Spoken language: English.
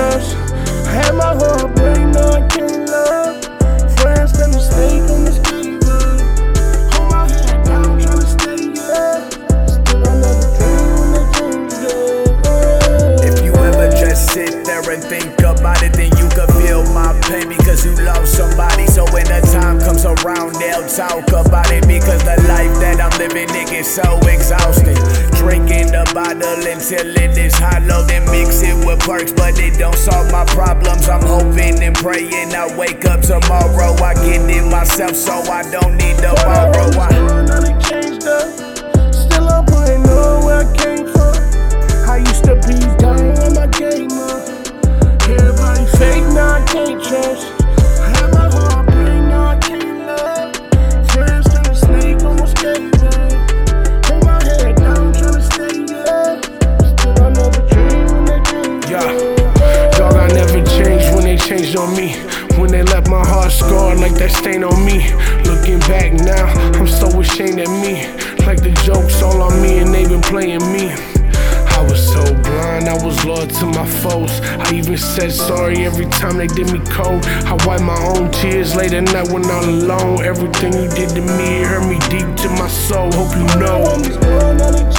I had my heart, but you know I can't love. Friends that mistake on this stay If you ever just sit there and think about it, then you could feel my pain because you love somebody. So when the time comes around, they'll talk about it because the life that I'm living, it gets so exhausting. Bottle until it is hollow, then mix it with perks, but it don't solve my problems. I'm hoping and praying I wake up tomorrow. I get it myself, so I don't need to borrow. When they left my heart scarred like that stain on me. Looking back now, I'm so ashamed of me. Like the jokes all on me and they been playing me. I was so blind, I was loyal to my foes. I even said sorry every time they did me cold. I wiped my own tears late at night when I'm alone. Everything you did to me hurt me deep to my soul. Hope you know.